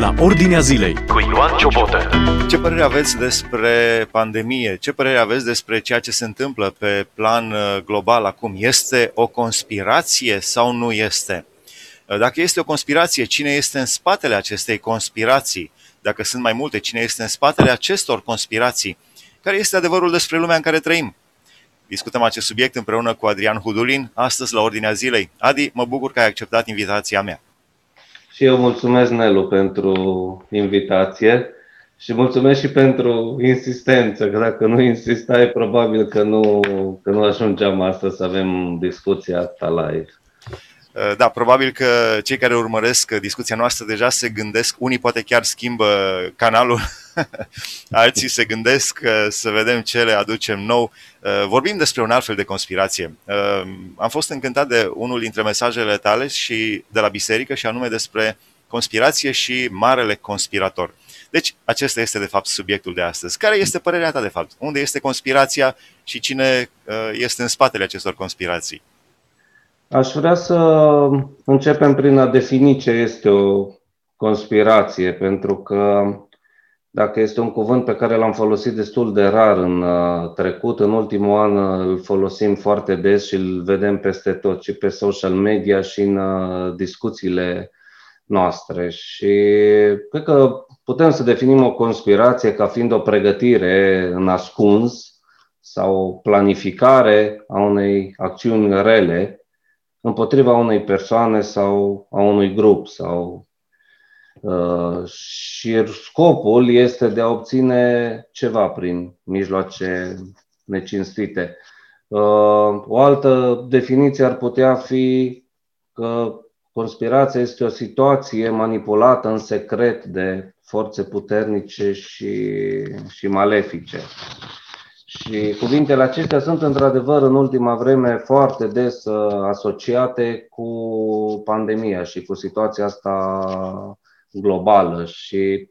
la Ordinea Zilei cu Ioan Ciobotă. Ce părere aveți despre pandemie? Ce părere aveți despre ceea ce se întâmplă pe plan uh, global acum? Este o conspirație sau nu este? Uh, dacă este o conspirație, cine este în spatele acestei conspirații? Dacă sunt mai multe, cine este în spatele acestor conspirații? Care este adevărul despre lumea în care trăim? Discutăm acest subiect împreună cu Adrian Hudulin, astăzi la Ordinea Zilei. Adi, mă bucur că ai acceptat invitația mea. Și eu mulțumesc, Nelu, pentru invitație și mulțumesc și pentru insistență, că dacă nu insistai, probabil că nu, că nu ajungeam astăzi să avem discuția asta live. Uh, da, probabil că cei care urmăresc discuția noastră deja se gândesc, unii poate chiar schimbă canalul, alții se gândesc să vedem ce le aducem nou. Uh, vorbim despre un alt fel de conspirație. Uh, am fost încântat de unul dintre mesajele tale și de la biserică și anume despre conspirație și marele conspirator. Deci, acesta este de fapt subiectul de astăzi. Care este părerea ta de fapt? Unde este conspirația și cine este în spatele acestor conspirații? Aș vrea să începem prin a defini ce este o conspirație, pentru că dacă este un cuvânt pe care l-am folosit destul de rar în uh, trecut, în ultimul an uh, îl folosim foarte des și îl vedem peste tot, și pe social media și în uh, discuțiile noastre. Și cred că putem să definim o conspirație ca fiind o pregătire în ascuns sau o planificare a unei acțiuni rele împotriva unei persoane sau a unui grup sau uh, și scopul este de a obține ceva prin mijloace necinstite. Uh, o altă definiție ar putea fi că conspirația este o situație manipulată în secret de forțe puternice și, și malefice. Și cuvintele acestea sunt într-adevăr în ultima vreme foarte des uh, asociate cu pandemia și cu situația asta globală și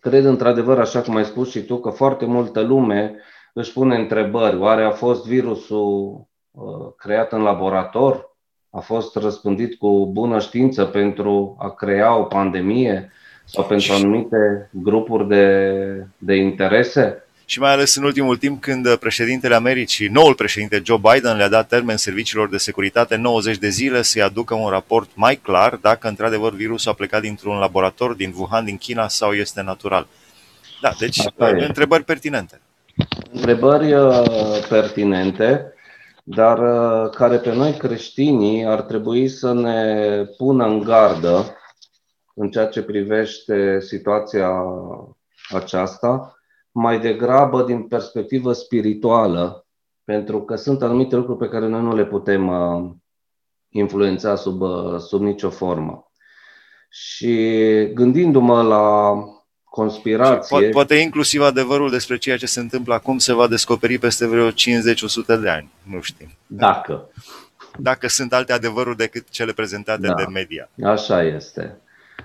cred într-adevăr, așa cum ai spus și tu, că foarte multă lume își pune întrebări. Oare a fost virusul uh, creat în laborator? A fost răspândit cu bună știință pentru a crea o pandemie sau pentru anumite grupuri de, de interese? Și mai ales în ultimul timp când președintele Americii, noul președinte Joe Biden, le-a dat termen serviciilor de securitate 90 de zile să-i aducă un raport mai clar dacă într-adevăr virusul a plecat dintr-un laborator din Wuhan, din China sau este natural. Da, deci întrebări pertinente. Întrebări uh, pertinente, dar uh, care pe noi creștinii ar trebui să ne pună în gardă în ceea ce privește situația aceasta, mai degrabă din perspectivă spirituală, pentru că sunt anumite lucruri pe care noi nu le putem uh, influența sub, uh, sub nicio formă. Și gândindu-mă la conspirație. Poate, poate inclusiv adevărul despre ceea ce se întâmplă acum se va descoperi peste vreo 50-100 de ani. Nu știm. Dacă. Dacă sunt alte adevăruri decât cele prezentate da. de media. Așa este.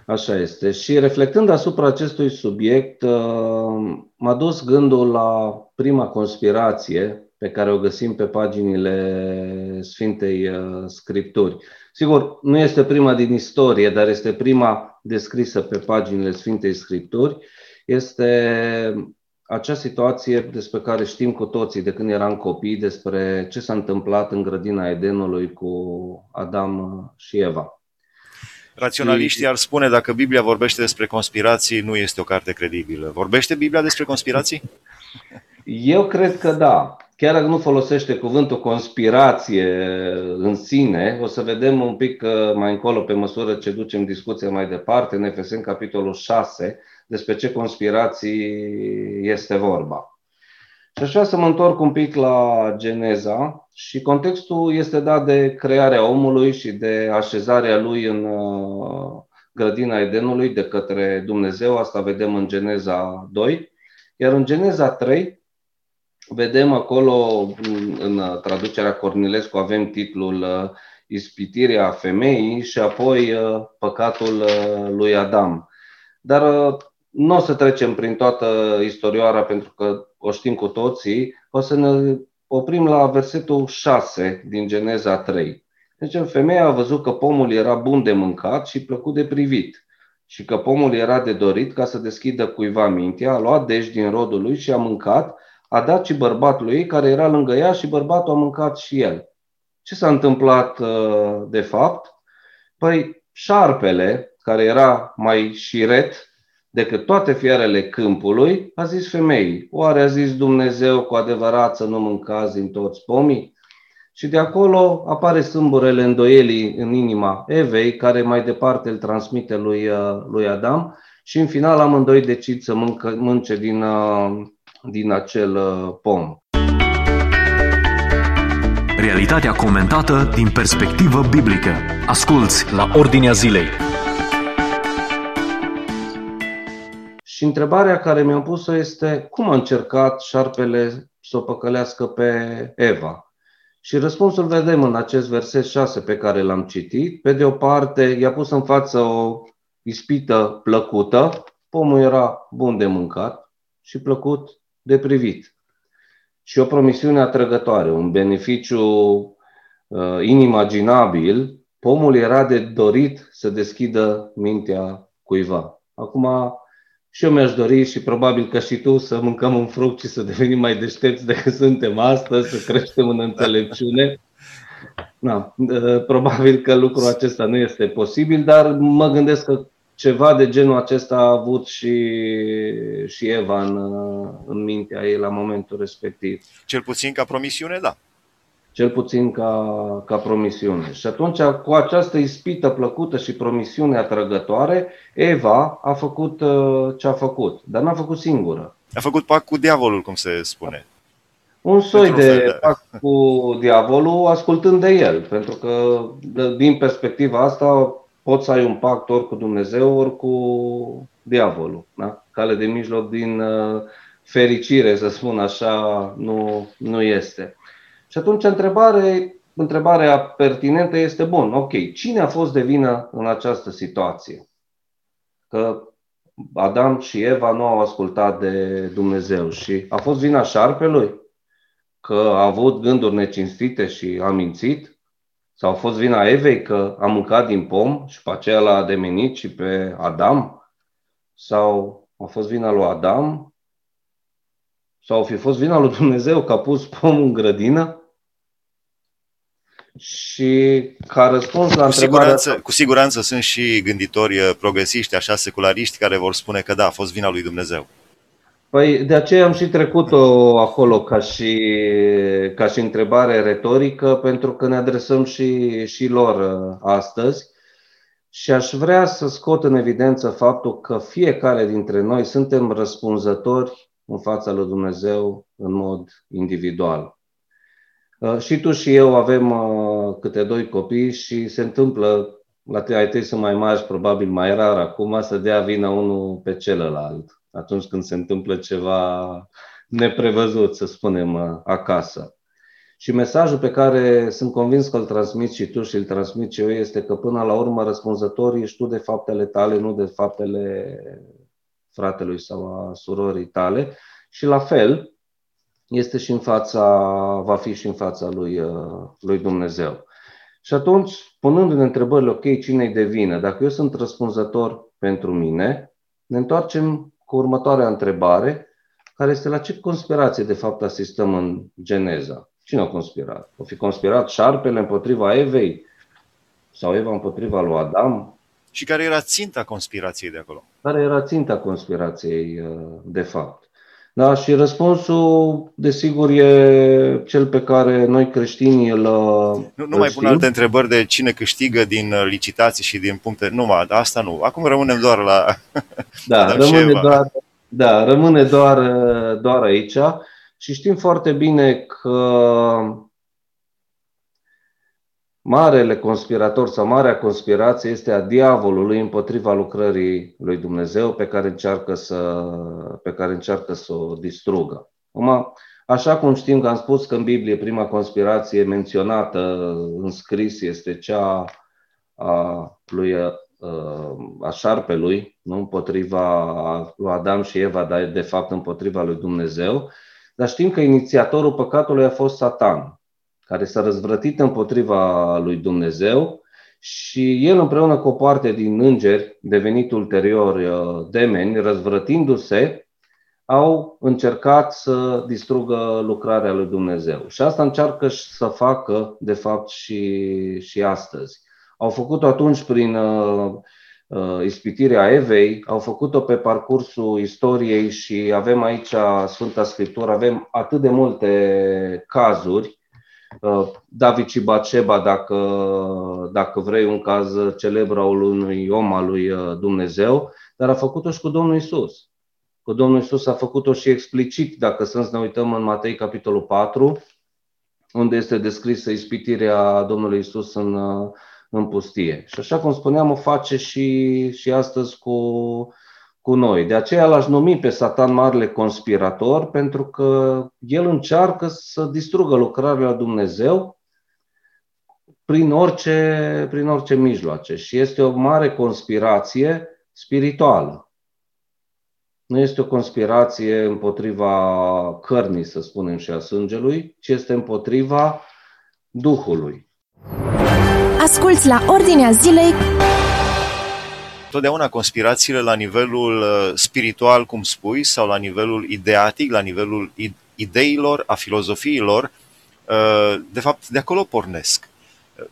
Așa este. Și reflectând asupra acestui subiect, uh, m-a dus gândul la prima conspirație pe care o găsim pe paginile Sfintei uh, Scripturi. Sigur, nu este prima din istorie, dar este prima descrisă pe paginile Sfintei Scripturi. Este acea situație despre care știm cu toții de când eram copii, despre ce s-a întâmplat în grădina Edenului cu Adam și Eva. Raționaliștii ar spune dacă Biblia vorbește despre conspirații, nu este o carte credibilă. Vorbește Biblia despre conspirații? Eu cred că da. Chiar dacă nu folosește cuvântul conspirație în sine, o să vedem un pic uh, mai încolo, pe măsură ce ducem discuția mai departe, în Efeseni, capitolul 6, despre ce conspirații este vorba. Și aș vrea să mă întorc un pic la Geneza și contextul este dat de crearea omului și de așezarea lui în uh, grădina Edenului de către Dumnezeu. Asta vedem în Geneza 2. Iar în Geneza 3 vedem acolo, în traducerea Cornilescu, avem titlul uh, Ispitirea femeii și apoi uh, păcatul lui Adam. Dar nu o să trecem prin toată istorioara pentru că o știm cu toții, o să ne oprim la versetul 6 din Geneza 3. Deci femeia a văzut că pomul era bun de mâncat și plăcut de privit și că pomul era de dorit ca să deschidă cuiva mintea, a luat deci din rodul lui și a mâncat, a dat și bărbatul ei care era lângă ea și bărbatul a mâncat și el. Ce s-a întâmplat uh, de fapt? Păi șarpele, care era mai șiret decât toate fiarele câmpului, a zis femeii, oare a zis Dumnezeu cu adevărat să nu mâncați din toți pomii? Și de acolo apare sâmburele îndoielii în inima Evei, care mai departe îl transmite lui, uh, lui Adam și în final amândoi decid să mâncă, mânce din, uh, din acel uh, pom. Realitatea comentată din perspectivă biblică. Asculți la Ordinea Zilei. Și întrebarea care mi-am pus-o este cum a încercat șarpele să o păcălească pe Eva? Și răspunsul vedem în acest verset 6 pe care l-am citit. Pe de o parte, i-a pus în față o ispită plăcută, pomul era bun de mâncat și plăcut de privit. Și o promisiune atrăgătoare, un beneficiu uh, inimaginabil, pomul era de dorit să deschidă mintea cuiva. Acum, și eu mi-aș dori și probabil că și tu să mâncăm un fruct și să devenim mai deștepți decât suntem astăzi, să creștem în înțelepciune. Na, probabil că lucrul acesta nu este posibil, dar mă gândesc că ceva de genul acesta a avut și, și Eva în, în mintea ei la momentul respectiv. Cel puțin ca promisiune, da cel puțin ca, ca promisiune. Și atunci, cu această ispită plăcută și promisiune atrăgătoare, Eva a făcut uh, ce a făcut, dar n-a făcut singură. A făcut pact cu diavolul, cum se spune. Un soi de da. pact cu diavolul, ascultând de el, pentru că, din perspectiva asta, poți să ai un pact ori cu Dumnezeu, ori cu diavolul. Da? Cale de mijloc din uh, fericire, să spun așa, nu, nu este. Și atunci întrebare, întrebarea pertinentă este, bun, ok, cine a fost de vină în această situație? Că Adam și Eva nu au ascultat de Dumnezeu și a fost vina șarpelui? Că a avut gânduri necinstite și a mințit? Sau a fost vina Evei că a mâncat din pom și pe aceea l-a ademenit și pe Adam? Sau a fost vina lui Adam? Sau a fi fost vina lui Dumnezeu că a pus pomul în grădină? Și ca răspuns la cu întrebarea... Siguranță, cu siguranță sunt și gânditori uh, progresiști, așa seculariști, care vor spune că da, a fost vina lui Dumnezeu. Păi de aceea am și trecut-o acolo ca și, ca și întrebare retorică, pentru că ne adresăm și, și lor uh, astăzi. Și aș vrea să scot în evidență faptul că fiecare dintre noi suntem răspunzători în fața lui Dumnezeu în mod individual. Uh, și tu și eu avem uh, câte doi copii și se întâmplă, la ai tăi sunt mai mari, probabil mai rar acum, să dea vina unul pe celălalt atunci când se întâmplă ceva neprevăzut, să spunem, uh, acasă. Și mesajul pe care sunt convins că îl transmit și tu și îl transmit și eu este că până la urmă răspunzător ești tu de faptele tale, nu de faptele fratelui sau a surorii tale. Și la fel, este și în fața, va fi și în fața lui, uh, lui Dumnezeu. Și atunci, punându-ne întrebările, ok, cine îi devină? Dacă eu sunt răspunzător pentru mine, ne întoarcem cu următoarea întrebare, care este la ce conspirație de fapt asistăm în Geneza? Cine a conspirat? O fi conspirat șarpele împotriva Evei? Sau Eva împotriva lui Adam? Și care era ținta conspirației de acolo? Care era ținta conspirației uh, de fapt? Da, și răspunsul, desigur, e cel pe care noi creștinii îl Nu, nu mai pun alte întrebări de cine câștigă din uh, licitații și din puncte. Nu, asta nu. Acum rămânem doar la. Da, rămâne doar, da, rămâne doar, uh, doar aici. Și știm foarte bine că marele conspirator sau marea conspirație este a diavolului împotriva lucrării lui Dumnezeu pe care încearcă să, pe care încearcă să o distrugă. Acum, așa cum știm că am spus că în Biblie prima conspirație menționată în scris este cea a lui a șarpelui, nu? Împotriva lui Adam și Eva, dar de fapt împotriva lui Dumnezeu, dar știm că inițiatorul păcatului a fost Satan care s-a răzvrătit împotriva lui Dumnezeu și el împreună cu o parte din îngeri, devenit ulterior uh, demeni, răzvrătindu-se, au încercat să distrugă lucrarea lui Dumnezeu. Și asta încearcă să facă, de fapt, și, și astăzi. Au făcut-o atunci prin uh, uh, ispitirea Evei, au făcut-o pe parcursul istoriei și avem aici Sfânta Scriptură, avem atât de multe cazuri Uh, David și Baceba, dacă, dacă vrei, un caz celebru al unui om al lui uh, Dumnezeu, dar a făcut-o și cu Domnul Isus. Cu Domnul Isus a făcut-o și explicit, dacă să ne uităm în Matei, capitolul 4, unde este descrisă ispitirea Domnului Isus în, uh, în pustie. Și așa cum spuneam, o face și, și astăzi cu, cu noi. De aceea l-aș numi pe Satan marele conspirator, pentru că el încearcă să distrugă lucrarea lui Dumnezeu prin orice, prin orice mijloace. Și este o mare conspirație spirituală. Nu este o conspirație împotriva cărnii, să spunem, și a sângelui, ci este împotriva Duhului. Asculți la Ordinea Zilei totdeauna conspirațiile la nivelul uh, spiritual, cum spui, sau la nivelul ideatic, la nivelul ideilor, a filozofiilor, uh, de fapt, de acolo pornesc.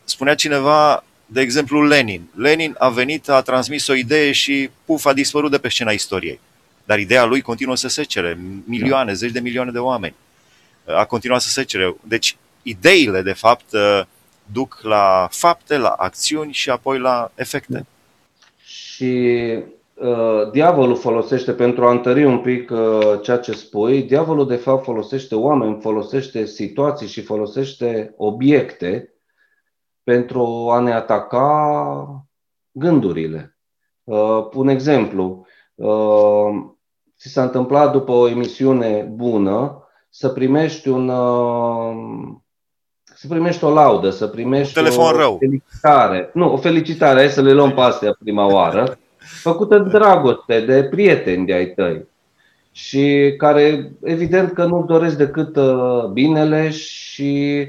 Spunea cineva, de exemplu, Lenin. Lenin a venit, a transmis o idee și, puf, a dispărut de pe scena istoriei. Dar ideea lui continuă să se cere. Milioane, zeci de milioane de oameni. A continuat să se cere. Deci, ideile, de fapt, uh, duc la fapte, la acțiuni și apoi la efecte și uh, diavolul folosește, pentru a întări un pic uh, ceea ce spui, diavolul de fapt folosește oameni, folosește situații și folosește obiecte pentru a ne ataca gândurile. Uh, un exemplu, uh, ți s-a întâmplat după o emisiune bună să primești un uh, să primești o laudă, să primești telefon o rău. felicitare. Nu, o felicitare, hai să le luăm pe astea prima oară, făcută de dragoste, de prieteni de ai tăi și care evident că nu doresc decât uh, binele și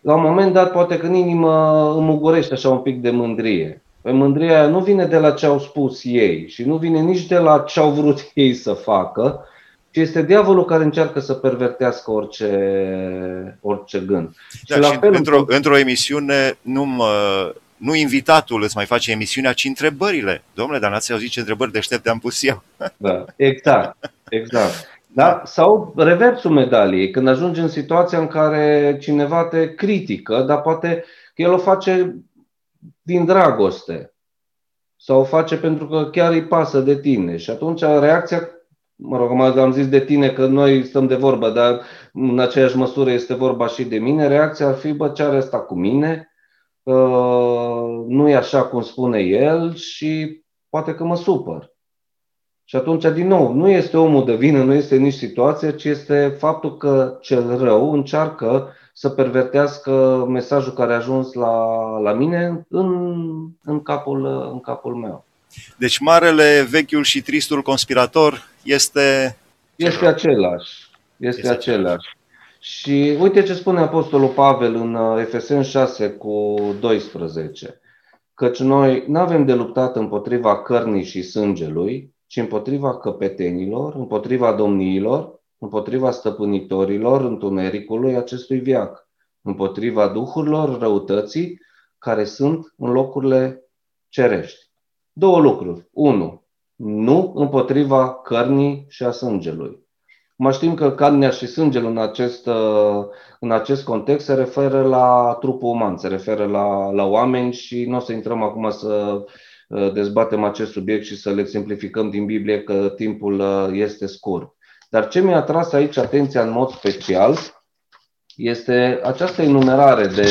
la un moment dat poate că în inimă îmugurește așa un pic de mândrie. Pe mândria nu vine de la ce au spus ei și nu vine nici de la ce au vrut ei să facă, ci este diavolul care încearcă să pervertească orice, orice gând. Da, și, la și fel, într-o, într-o emisiune nu, mă, nu invitatul îți mai face emisiunea, ci întrebările. Domnule, dar n-ați auzit ce întrebări deștepte am pus eu. Da, exact, exact. Da? Sau reversul medaliei, când ajungi în situația în care cineva te critică, dar poate că el o face din dragoste sau o face pentru că chiar îi pasă de tine și atunci reacția mă rog, am zis de tine că noi stăm de vorbă, dar în aceeași măsură este vorba și de mine, reacția ar fi, bă, ce are asta cu mine? Uh, nu e așa cum spune el și poate că mă supăr. Și atunci, din nou, nu este omul de vină, nu este nici situația, ci este faptul că cel rău încearcă să pervertească mesajul care a ajuns la, la mine în, în, capul, în capul meu. Deci marele, vechiul și tristul conspirator este... Este același. Este, este același. Și uite ce spune Apostolul Pavel în uh, Efesen 6 cu 12. Căci noi nu avem de luptat împotriva cărnii și sângelui, ci împotriva căpetenilor, împotriva domniilor, împotriva stăpânitorilor întunericului acestui viac, împotriva duhurilor răutății care sunt în locurile cerești. Două lucruri. Unu, nu împotriva cărnii și a sângelui. Mă știm că carnea și sângele în acest, uh, în acest context se referă la trupul uman, se referă la, la oameni și nu o să intrăm acum să uh, dezbatem acest subiect și să le simplificăm din Biblie că timpul uh, este scurt. Dar ce mi-a tras aici atenția în mod special este această enumerare de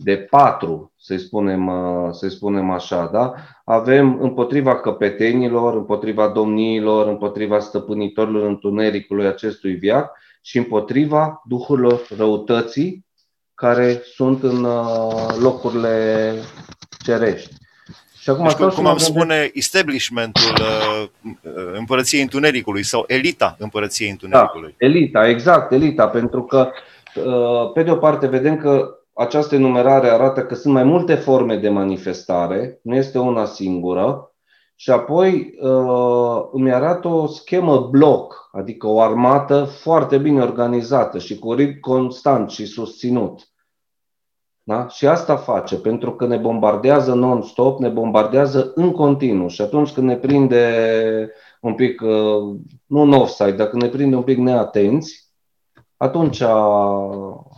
de patru, să-i spunem, uh, să spunem așa, da? avem împotriva căpetenilor, împotriva domniilor, împotriva stăpânitorilor întunericului acestui viac și împotriva duhurilor răutății care sunt în uh, locurile cerești. Și acum, deci, cum, cum am spune, establishmentul uh, împărăției întunericului sau elita împărăției întunericului. Da, elita, exact, elita, pentru că pe de o parte vedem că această enumerare arată că sunt mai multe forme de manifestare, nu este una singură, și apoi uh, îmi arată o schemă bloc, adică o armată foarte bine organizată și cu ritm constant și susținut. Da? Și asta face, pentru că ne bombardează non-stop, ne bombardează în continuu. Și atunci când ne prinde un pic, uh, nu în offside, dacă ne prinde un pic neatenți, atunci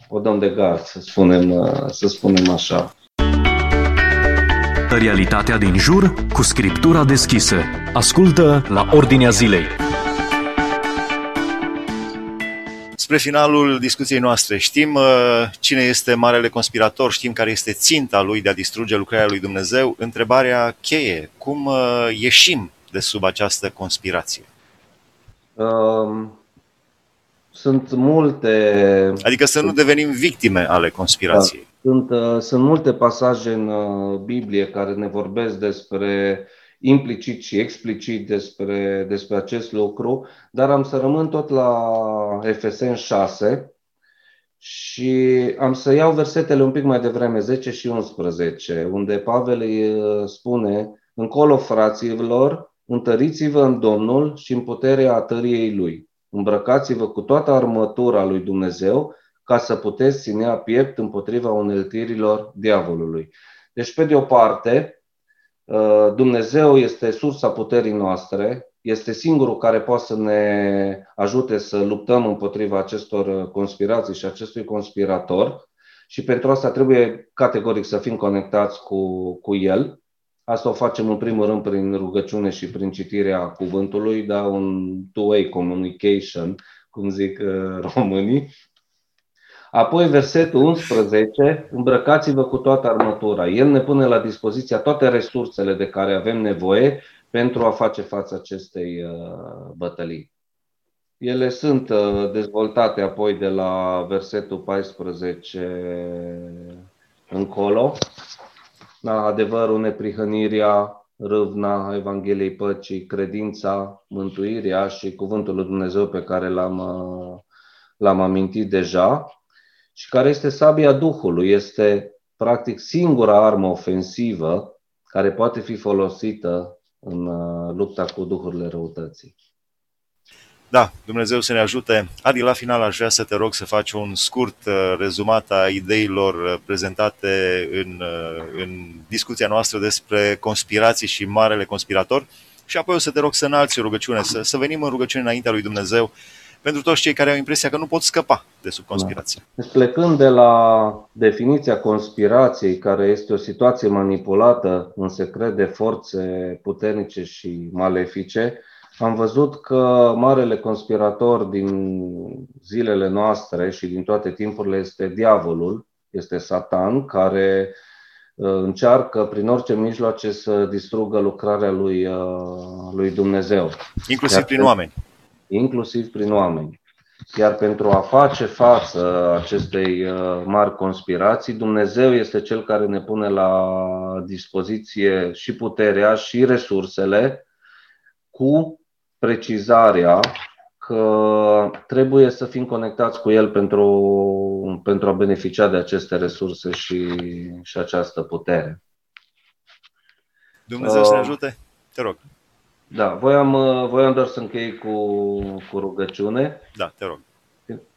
o dăm de gard, să spunem, uh, să spunem așa. Realitatea din jur cu scriptura deschisă. Ascultă la Ordinea Zilei. Spre finalul discuției noastre, știm uh, cine este marele conspirator, știm care este ținta lui de a distruge lucrarea lui Dumnezeu. Întrebarea cheie, cum uh, ieșim de sub această conspirație? Um, sunt multe. Adică să nu devenim victime ale conspirației. Da. Sunt, uh, sunt multe pasaje în uh, Biblie care ne vorbesc despre implicit și explicit despre, despre acest lucru, dar am să rămân tot la Efesen 6 și am să iau versetele un pic mai devreme, 10 și 11, unde Pavel îi uh, spune, încolo fraților, întăriți-vă în Domnul și în puterea tăriei Lui îmbrăcați-vă cu toată armătura lui Dumnezeu ca să puteți ținea piept împotriva uneltirilor diavolului. Deci, pe de o parte, uh, Dumnezeu este sursa puterii noastre, este singurul care poate să ne ajute să luptăm împotriva acestor conspirații și acestui conspirator și pentru asta trebuie categoric să fim conectați cu, cu el. Asta o facem în primul rând prin rugăciune și prin citirea cuvântului, da, un two-way communication, cum zic uh, românii. Apoi versetul 11, îmbrăcați-vă cu toată armătura. El ne pune la dispoziția toate resursele de care avem nevoie pentru a face față acestei uh, bătălii. Ele sunt uh, dezvoltate apoi de la versetul 14 încolo da, adevărul, neprihănirea, râvna Evangheliei Păcii, credința, mântuirea și cuvântul lui Dumnezeu pe care l-am, uh, l-am amintit deja și care este sabia Duhului, este practic singura armă ofensivă care poate fi folosită în uh, lupta cu duhurile răutății. Da, Dumnezeu să ne ajute. Adi, la final aș vrea să te rog să faci un scurt uh, rezumat a ideilor uh, prezentate în, uh, în discuția noastră despre conspirații și marele conspirator și apoi o să te rog să înalți o rugăciune, să, să venim în rugăciune înaintea lui Dumnezeu pentru toți cei care au impresia că nu pot scăpa de sub conspirație. Da. Deci plecând de la definiția conspirației, care este o situație manipulată în secret de forțe puternice și malefice, am văzut că marele conspirator din zilele noastre și din toate timpurile este diavolul, este Satan, care uh, încearcă prin orice mijloace să distrugă lucrarea lui, uh, lui Dumnezeu. Inclusiv Iar prin oameni. Inclusiv prin oameni. Iar pentru a face față acestei uh, mari conspirații, Dumnezeu este cel care ne pune la dispoziție și puterea și resursele cu precizarea că trebuie să fim conectați cu el pentru, pentru a beneficia de aceste resurse și, și această putere. Dumnezeu să ne uh, ajute. Te rog. Da, voiam, voiam doar să închei cu, cu rugăciune. Da, te rog.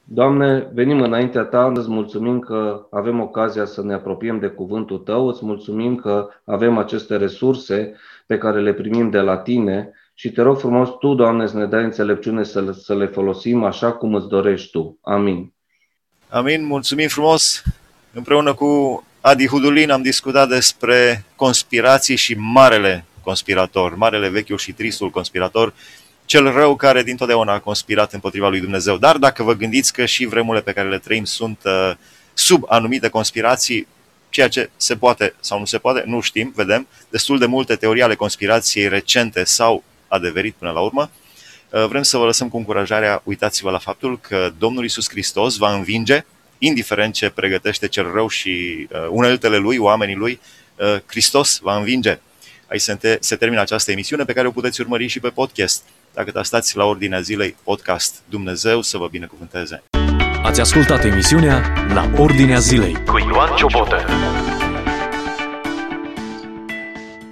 Doamne, venim înaintea Ta, îți mulțumim că avem ocazia să ne apropiem de cuvântul Tău, îți mulțumim că avem aceste resurse pe care le primim de la Tine și te rog frumos Tu, Doamne, să ne dai înțelepciune să le, să le folosim așa cum îți dorești Tu. Amin. Amin, mulțumim frumos. Împreună cu Adi Hudulin am discutat despre conspirații și marele conspirator, marele vechiul și tristul conspirator, cel rău care dintotdeauna a conspirat împotriva lui Dumnezeu. Dar dacă vă gândiți că și vremurile pe care le trăim sunt uh, sub anumite conspirații, ceea ce se poate sau nu se poate, nu știm, vedem. Destul de multe teorii ale conspirației recente sau adeverit până la urmă, uh, vrem să vă lăsăm cu încurajarea, uitați-vă la faptul că Domnul Isus Hristos va învinge, indiferent ce pregătește cel rău și uh, uneltele lui, oamenii lui, uh, Hristos va învinge. Aici se, se termină această emisiune pe care o puteți urmări și pe podcast. Dacă stați la ordinea zilei, podcast Dumnezeu să vă binecuvânteze. Ați ascultat emisiunea La Ordinea Zilei cu Ioan Ciobotă.